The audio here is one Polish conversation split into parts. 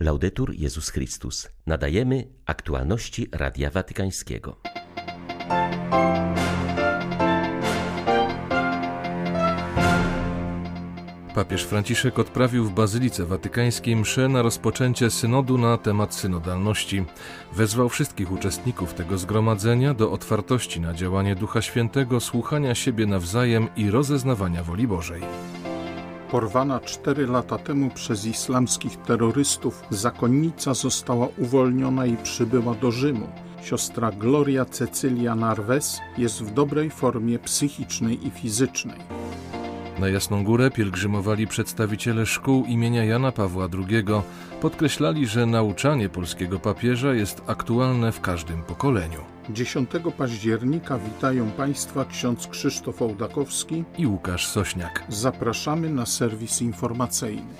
Laudetur Jezus Chrystus. Nadajemy aktualności Radia Watykańskiego. Papież Franciszek odprawił w Bazylice Watykańskiej mszę na rozpoczęcie synodu na temat synodalności. Wezwał wszystkich uczestników tego zgromadzenia do otwartości na działanie Ducha Świętego, słuchania siebie nawzajem i rozeznawania woli Bożej. Porwana cztery lata temu przez islamskich terrorystów, zakonnica została uwolniona i przybyła do Rzymu. Siostra Gloria Cecylia Narves jest w dobrej formie psychicznej i fizycznej. Na Jasną Górę pielgrzymowali przedstawiciele szkół imienia Jana Pawła II. Podkreślali, że nauczanie polskiego papieża jest aktualne w każdym pokoleniu. 10 października witają Państwa ksiądz Krzysztof Ołdakowski i Łukasz Sośniak. Zapraszamy na serwis informacyjny.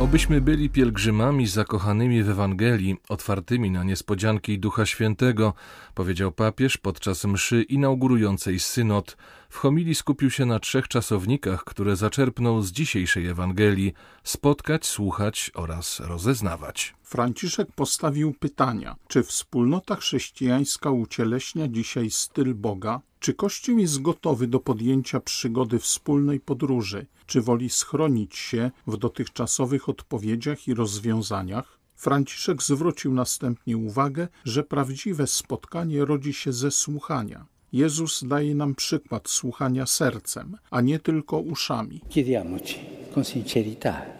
Obyśmy byli pielgrzymami zakochanymi w Ewangelii, otwartymi na niespodzianki Ducha Świętego, powiedział papież podczas mszy inaugurującej synod. W homilii skupił się na trzech czasownikach, które zaczerpnął z dzisiejszej Ewangelii: spotkać, słuchać oraz rozeznawać. Franciszek postawił pytania: czy wspólnota chrześcijańska ucieleśnia dzisiaj styl Boga? Czy Kościół jest gotowy do podjęcia przygody wspólnej podróży? Czy woli schronić się w dotychczasowych odpowiedziach i rozwiązaniach? Franciszek zwrócił następnie uwagę, że prawdziwe spotkanie rodzi się ze słuchania. Jezus daje nam przykład słuchania sercem, a nie tylko uszami.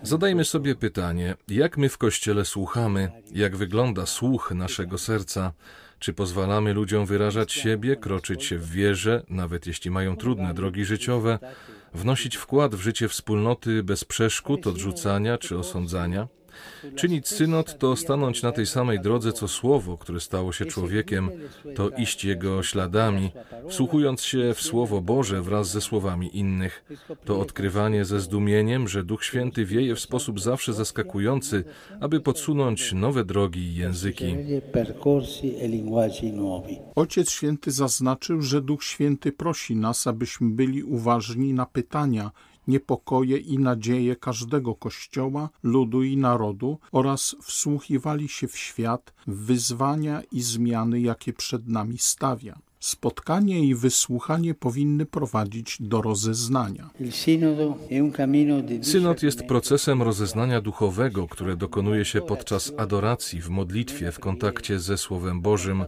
Zadajmy sobie pytanie, jak my w Kościele słuchamy, jak wygląda słuch naszego serca. Czy pozwalamy ludziom wyrażać siebie, kroczyć się w wierze, nawet jeśli mają trudne drogi życiowe, wnosić wkład w życie wspólnoty bez przeszkód, odrzucania czy osądzania? Czynić synod to stanąć na tej samej drodze co słowo, które stało się człowiekiem, to iść jego śladami, wsłuchując się w Słowo Boże wraz ze słowami innych. To odkrywanie ze zdumieniem, że Duch Święty wieje w sposób zawsze zaskakujący, aby podsunąć nowe drogi i języki. Ojciec Święty zaznaczył, że Duch Święty prosi nas, abyśmy byli uważni na pytania, niepokoje i nadzieje każdego kościoła, ludu i narodu oraz wsłuchiwali się w świat, w wyzwania i zmiany, jakie przed nami stawia. Spotkanie i wysłuchanie powinny prowadzić do rozeznania. Synod jest procesem rozeznania duchowego, które dokonuje się podczas adoracji, w modlitwie, w kontakcie ze Słowem Bożym.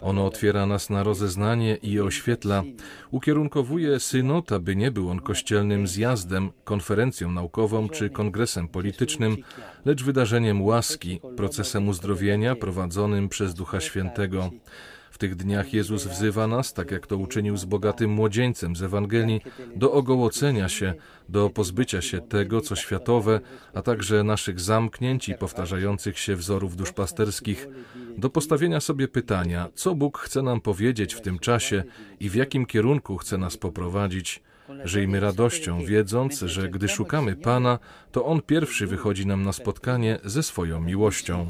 Ono otwiera nas na rozeznanie i oświetla. Ukierunkowuje synod, aby nie był on kościelnym zjazdem, konferencją naukową czy kongresem politycznym, lecz wydarzeniem łaski, procesem uzdrowienia prowadzonym przez Ducha Świętego. W tych dniach Jezus wzywa nas, tak jak to uczynił z bogatym młodzieńcem z Ewangelii, do ogołocenia się, do pozbycia się tego, co światowe, a także naszych zamknięć i powtarzających się wzorów duszpasterskich, do postawienia sobie pytania, co Bóg chce nam powiedzieć w tym czasie i w jakim kierunku chce nas poprowadzić. Żyjmy radością, wiedząc, że gdy szukamy Pana, to On pierwszy wychodzi nam na spotkanie ze swoją miłością.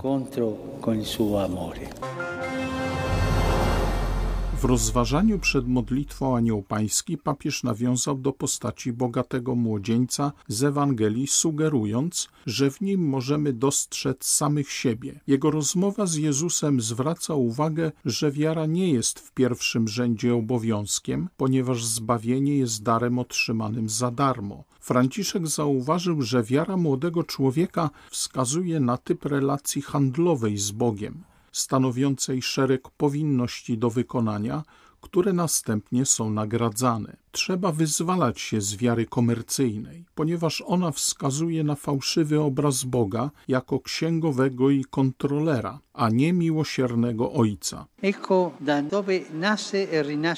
W rozważaniu przed modlitwą Anioł Pański papież nawiązał do postaci bogatego młodzieńca z Ewangelii, sugerując, że w nim możemy dostrzec samych siebie. Jego rozmowa z Jezusem zwraca uwagę, że wiara nie jest w pierwszym rzędzie obowiązkiem, ponieważ zbawienie jest darem otrzymanym za darmo. Franciszek zauważył, że wiara młodego człowieka wskazuje na typ relacji handlowej z Bogiem stanowiącej szereg powinności do wykonania, które następnie są nagradzane. Trzeba wyzwalać się z wiary komercyjnej, ponieważ ona wskazuje na fałszywy obraz Boga jako księgowego i kontrolera, a nie miłosiernego Ojca.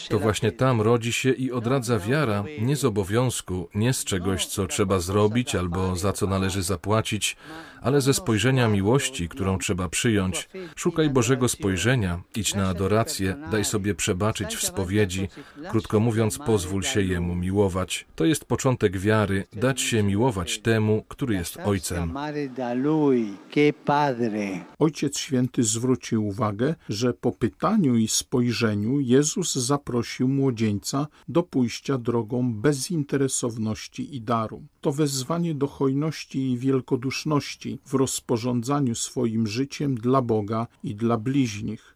To właśnie tam rodzi się i odradza wiara, nie z obowiązku, nie z czegoś, co trzeba zrobić albo za co należy zapłacić, ale ze spojrzenia miłości, którą trzeba przyjąć. Szukaj Bożego spojrzenia, idź na adorację, daj sobie przebaczyć odmówić w spowiedzi, krótko mówiąc, pozwól się Jemu miłować. To jest początek wiary, dać się miłować temu, który jest Ojcem. Ojciec Święty zwrócił uwagę, że po pytaniu i spojrzeniu Jezus zaprosił młodzieńca do pójścia drogą bezinteresowności i daru. To wezwanie do hojności i wielkoduszności w rozporządzaniu swoim życiem dla Boga i dla bliźnich.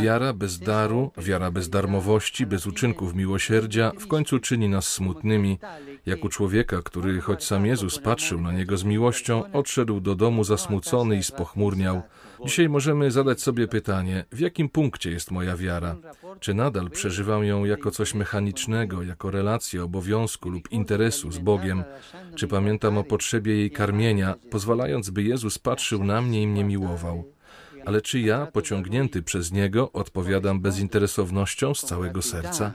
Wiara bez daru, wiara bez darmowości, bez uczynków miłosierdzia w końcu czyni nas smutnymi, jak u człowieka, który, choć sam Jezus patrzył na niego z miłością, odszedł do domu zasmucony i spochmurniał. Dzisiaj możemy zadać sobie pytanie, w jakim punkcie jest moja wiara? Czy nadal przeżywam ją jako coś mechanicznego, jako relację obowiązku lub interesu z Bogiem? Czy pamiętam o potrzebie jej karmienia, pozwalając, by Jezus patrzył na mnie i mnie miłował? Ale czy ja, pociągnięty przez Niego, odpowiadam bezinteresownością z całego serca?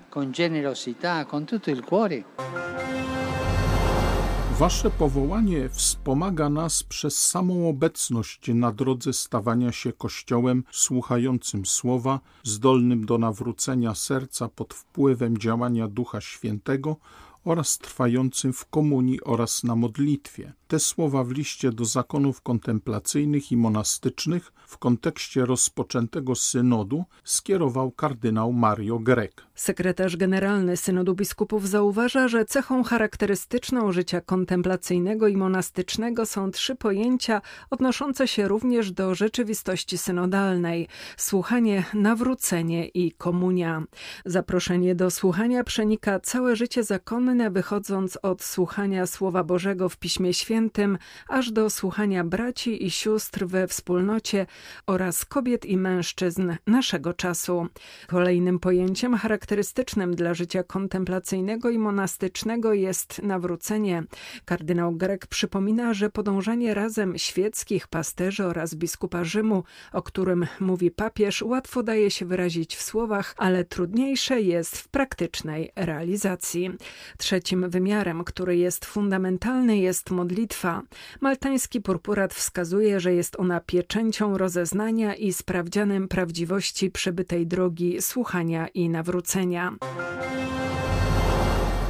Wasze powołanie wspomaga nas przez samą obecność na drodze stawania się Kościołem słuchającym słowa, zdolnym do nawrócenia serca pod wpływem działania Ducha Świętego oraz trwającym w komunii oraz na modlitwie. Te słowa w liście do zakonów kontemplacyjnych i monastycznych w kontekście rozpoczętego synodu skierował kardynał Mario Grek. Sekretarz generalny Synodu Biskupów zauważa, że cechą charakterystyczną życia kontemplacyjnego i monastycznego są trzy pojęcia odnoszące się również do rzeczywistości synodalnej: słuchanie, nawrócenie i komunia. Zaproszenie do słuchania przenika całe życie zakonne, wychodząc od słuchania Słowa Bożego w Piśmie Świętym, aż do słuchania braci i sióstr we wspólnocie oraz kobiet i mężczyzn naszego czasu. Kolejnym pojęciem charakterystycznym dla życia kontemplacyjnego i monastycznego jest nawrócenie. Kardynał Grek przypomina, że podążanie razem świeckich pasterzy oraz biskupa Rzymu, o którym mówi papież, łatwo daje się wyrazić w słowach, ale trudniejsze jest w praktycznej realizacji. Trzecim wymiarem, który jest fundamentalny, jest modlitwa. Maltański purpurat wskazuje, że jest ona pieczęcią rozeznania i sprawdzianem prawdziwości przebytej drogi słuchania i nawrócenia.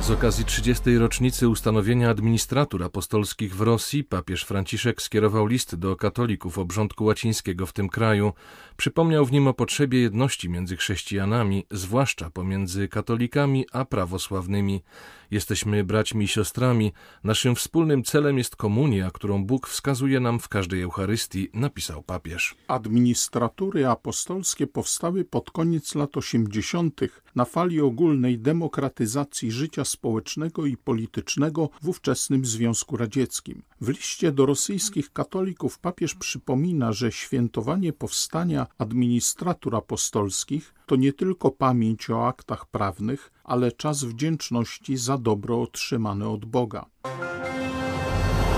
Z okazji 30. rocznicy ustanowienia administratur apostolskich w Rosji papież Franciszek skierował list do katolików obrządku łacińskiego w tym kraju. Przypomniał w nim o potrzebie jedności między chrześcijanami, zwłaszcza pomiędzy katolikami a prawosławnymi. Jesteśmy braćmi i siostrami. Naszym wspólnym celem jest komunia, którą Bóg wskazuje nam w każdej Eucharystii, napisał papież. Administratury apostolskie powstały pod koniec lat 80. na fali ogólnej demokratyzacji życia społecznego i politycznego w ówczesnym Związku Radzieckim. W liście do rosyjskich katolików papież przypomina, że świętowanie powstania administratur apostolskich to nie tylko pamięć o aktach prawnych, ale czas wdzięczności za dobro otrzymane od Boga.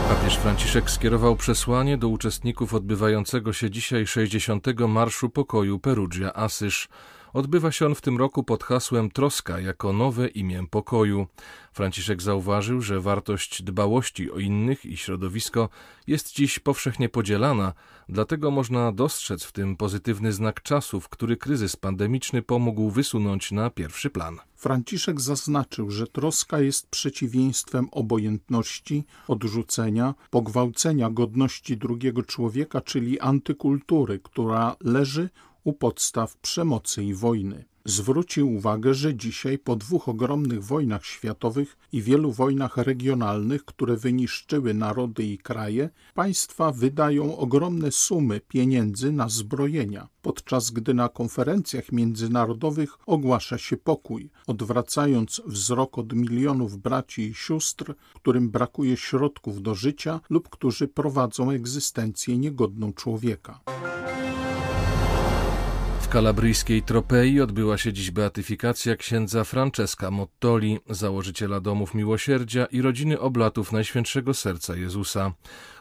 Papież Franciszek skierował przesłanie do uczestników odbywającego się dzisiaj 60. Marszu Pokoju Perugia Asyż. Odbywa się on w tym roku pod hasłem Troska jako nowe imię pokoju. Franciszek zauważył, że wartość dbałości o innych i środowisko jest dziś powszechnie podzielana, dlatego można dostrzec w tym pozytywny znak czasów, który kryzys pandemiczny pomógł wysunąć na pierwszy plan. Franciszek zaznaczył, że troska jest przeciwieństwem obojętności, odrzucenia, pogwałcenia godności drugiego człowieka, czyli antykultury, która leży u podstaw przemocy i wojny. Zwrócił uwagę, że dzisiaj po dwóch ogromnych wojnach światowych i wielu wojnach regionalnych, które wyniszczyły narody i kraje, państwa wydają ogromne sumy pieniędzy na zbrojenia, podczas gdy na konferencjach międzynarodowych ogłasza się pokój, odwracając wzrok od milionów braci i sióstr, którym brakuje środków do życia lub którzy prowadzą egzystencję niegodną człowieka kalabryjskiej Tropei odbyła się dziś beatyfikacja księdza Francesca Mottoli, założyciela Domów Miłosierdzia i rodziny oblatów Najświętszego Serca Jezusa.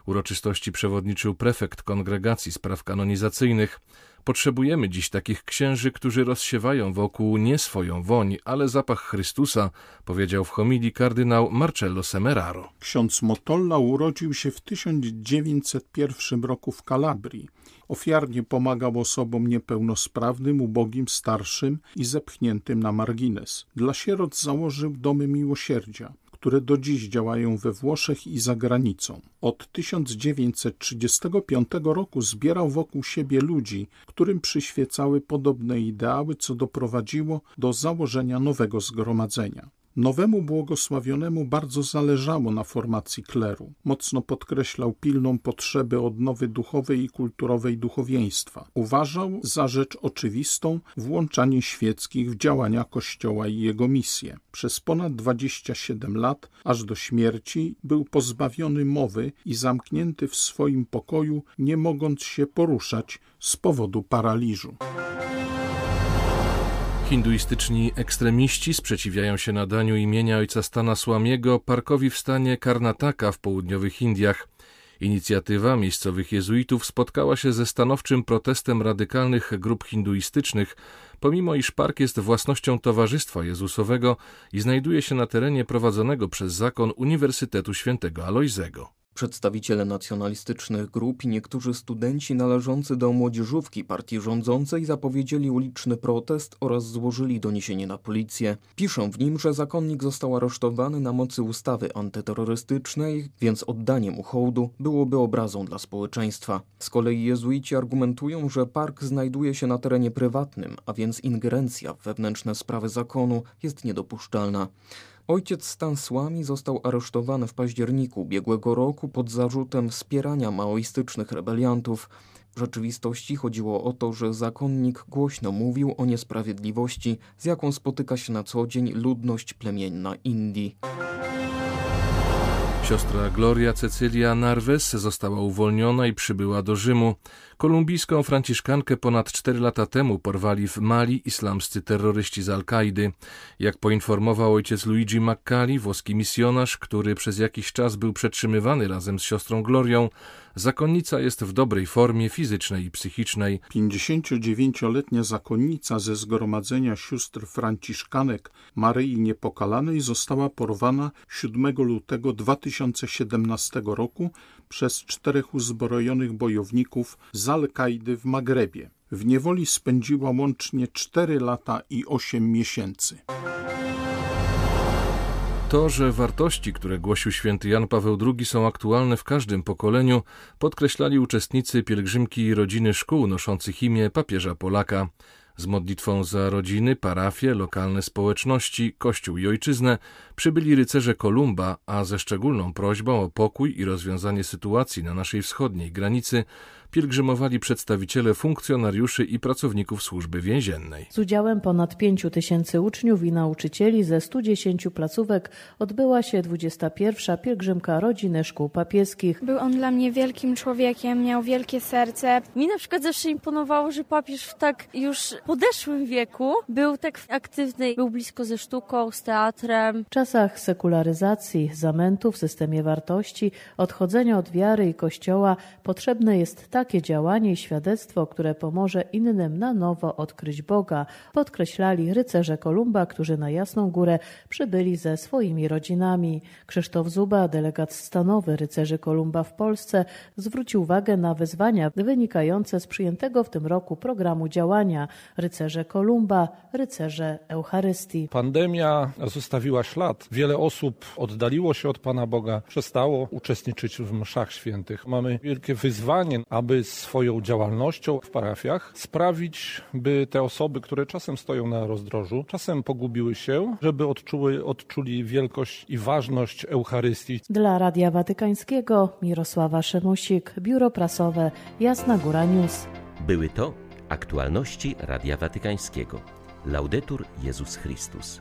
Uroczystości przewodniczył prefekt Kongregacji Spraw Kanonizacyjnych. Potrzebujemy dziś takich księży, którzy rozsiewają wokół nie swoją woń, ale zapach Chrystusa, powiedział w homilii kardynał Marcello Semeraro. Ksiądz Motolla urodził się w 1901 roku w Kalabrii. Ofiarnie pomagał osobom niepełnosprawnym, ubogim, starszym i zepchniętym na margines. Dla sierot założył domy miłosierdzia które do dziś działają we Włoszech i za granicą. Od 1935 roku zbierał wokół siebie ludzi, którym przyświecały podobne ideały, co doprowadziło do założenia nowego zgromadzenia. Nowemu błogosławionemu bardzo zależało na formacji kleru. Mocno podkreślał pilną potrzebę odnowy duchowej i kulturowej duchowieństwa. Uważał za rzecz oczywistą włączanie świeckich w działania Kościoła i jego misję. Przez ponad 27 lat, aż do śmierci, był pozbawiony mowy i zamknięty w swoim pokoju, nie mogąc się poruszać z powodu paraliżu. Hinduistyczni ekstremiści sprzeciwiają się nadaniu imienia ojca Stana Słamiego parkowi w stanie Karnataka w południowych Indiach. Inicjatywa miejscowych jezuitów spotkała się ze stanowczym protestem radykalnych grup hinduistycznych, pomimo iż park jest własnością Towarzystwa Jezusowego i znajduje się na terenie prowadzonego przez zakon Uniwersytetu Świętego Alojzego. Przedstawiciele nacjonalistycznych grup i niektórzy studenci należący do młodzieżówki partii rządzącej zapowiedzieli uliczny protest oraz złożyli doniesienie na policję. Piszą w nim, że zakonnik został aresztowany na mocy ustawy antyterrorystycznej, więc oddanie mu hołdu byłoby obrazą dla społeczeństwa. Z kolei jezuici argumentują, że park znajduje się na terenie prywatnym, a więc ingerencja w wewnętrzne sprawy zakonu jest niedopuszczalna. Ojciec Stan Słami został aresztowany w październiku ubiegłego roku pod zarzutem wspierania maoistycznych rebeliantów. W rzeczywistości chodziło o to, że zakonnik głośno mówił o niesprawiedliwości, z jaką spotyka się na co dzień ludność plemienna Indii. Siostra Gloria Cecylia Narves została uwolniona i przybyła do Rzymu. Kolumbijską franciszkankę ponad cztery lata temu porwali w Mali islamscy terroryści z Al-Kaidy. Jak poinformował ojciec Luigi Maccali, włoski misjonarz, który przez jakiś czas był przetrzymywany razem z siostrą Glorią, zakonnica jest w dobrej formie fizycznej i psychicznej. 59-letnia zakonnica ze zgromadzenia sióstr franciszkanek Maryi Niepokalanej została porwana 7 lutego 2017 roku przez czterech uzbrojonych bojowników z Al-Kaidy w Magrebie. W niewoli spędziła łącznie 4 lata i 8 miesięcy. To, że wartości, które głosił święty Jan Paweł II są aktualne w każdym pokoleniu, podkreślali uczestnicy pielgrzymki i rodziny szkół noszących imię papieża Polaka. Z modlitwą za rodziny, parafie, lokalne społeczności, kościół i ojczyznę przybyli rycerze Kolumba, a ze szczególną prośbą o pokój i rozwiązanie sytuacji na naszej wschodniej granicy pielgrzymowali przedstawiciele funkcjonariuszy i pracowników służby więziennej. Z udziałem ponad 5 tysięcy uczniów i nauczycieli ze 110 placówek odbyła się 21. pielgrzymka rodziny szkół papieskich. Był on dla mnie wielkim człowiekiem, miał wielkie serce. Mi na przykład zawsze imponowało, że papież w tak już podeszłym wieku był tak aktywny, był blisko ze sztuką, z teatrem. W czasach sekularyzacji, zamętu w systemie wartości, odchodzenia od wiary i kościoła potrzebne jest tak takie działanie i świadectwo, które pomoże innym na nowo odkryć Boga, podkreślali rycerze Kolumba, którzy na Jasną Górę przybyli ze swoimi rodzinami. Krzysztof Zuba, delegat stanowy rycerzy Kolumba w Polsce, zwrócił uwagę na wyzwania wynikające z przyjętego w tym roku programu działania Rycerze Kolumba, Rycerze Eucharystii. Pandemia zostawiła ślad. Wiele osób oddaliło się od Pana Boga, przestało uczestniczyć w mszach świętych. Mamy wielkie wyzwanie, aby aby swoją działalnością w parafiach sprawić, by te osoby, które czasem stoją na rozdrożu, czasem pogubiły się, żeby odczuły, odczuli wielkość i ważność Eucharystii. Dla Radia Watykańskiego Mirosława Szymusik, Biuro Prasowe Jasna Góra News. Były to aktualności Radia Watykańskiego. Laudetur Jezus Chrystus.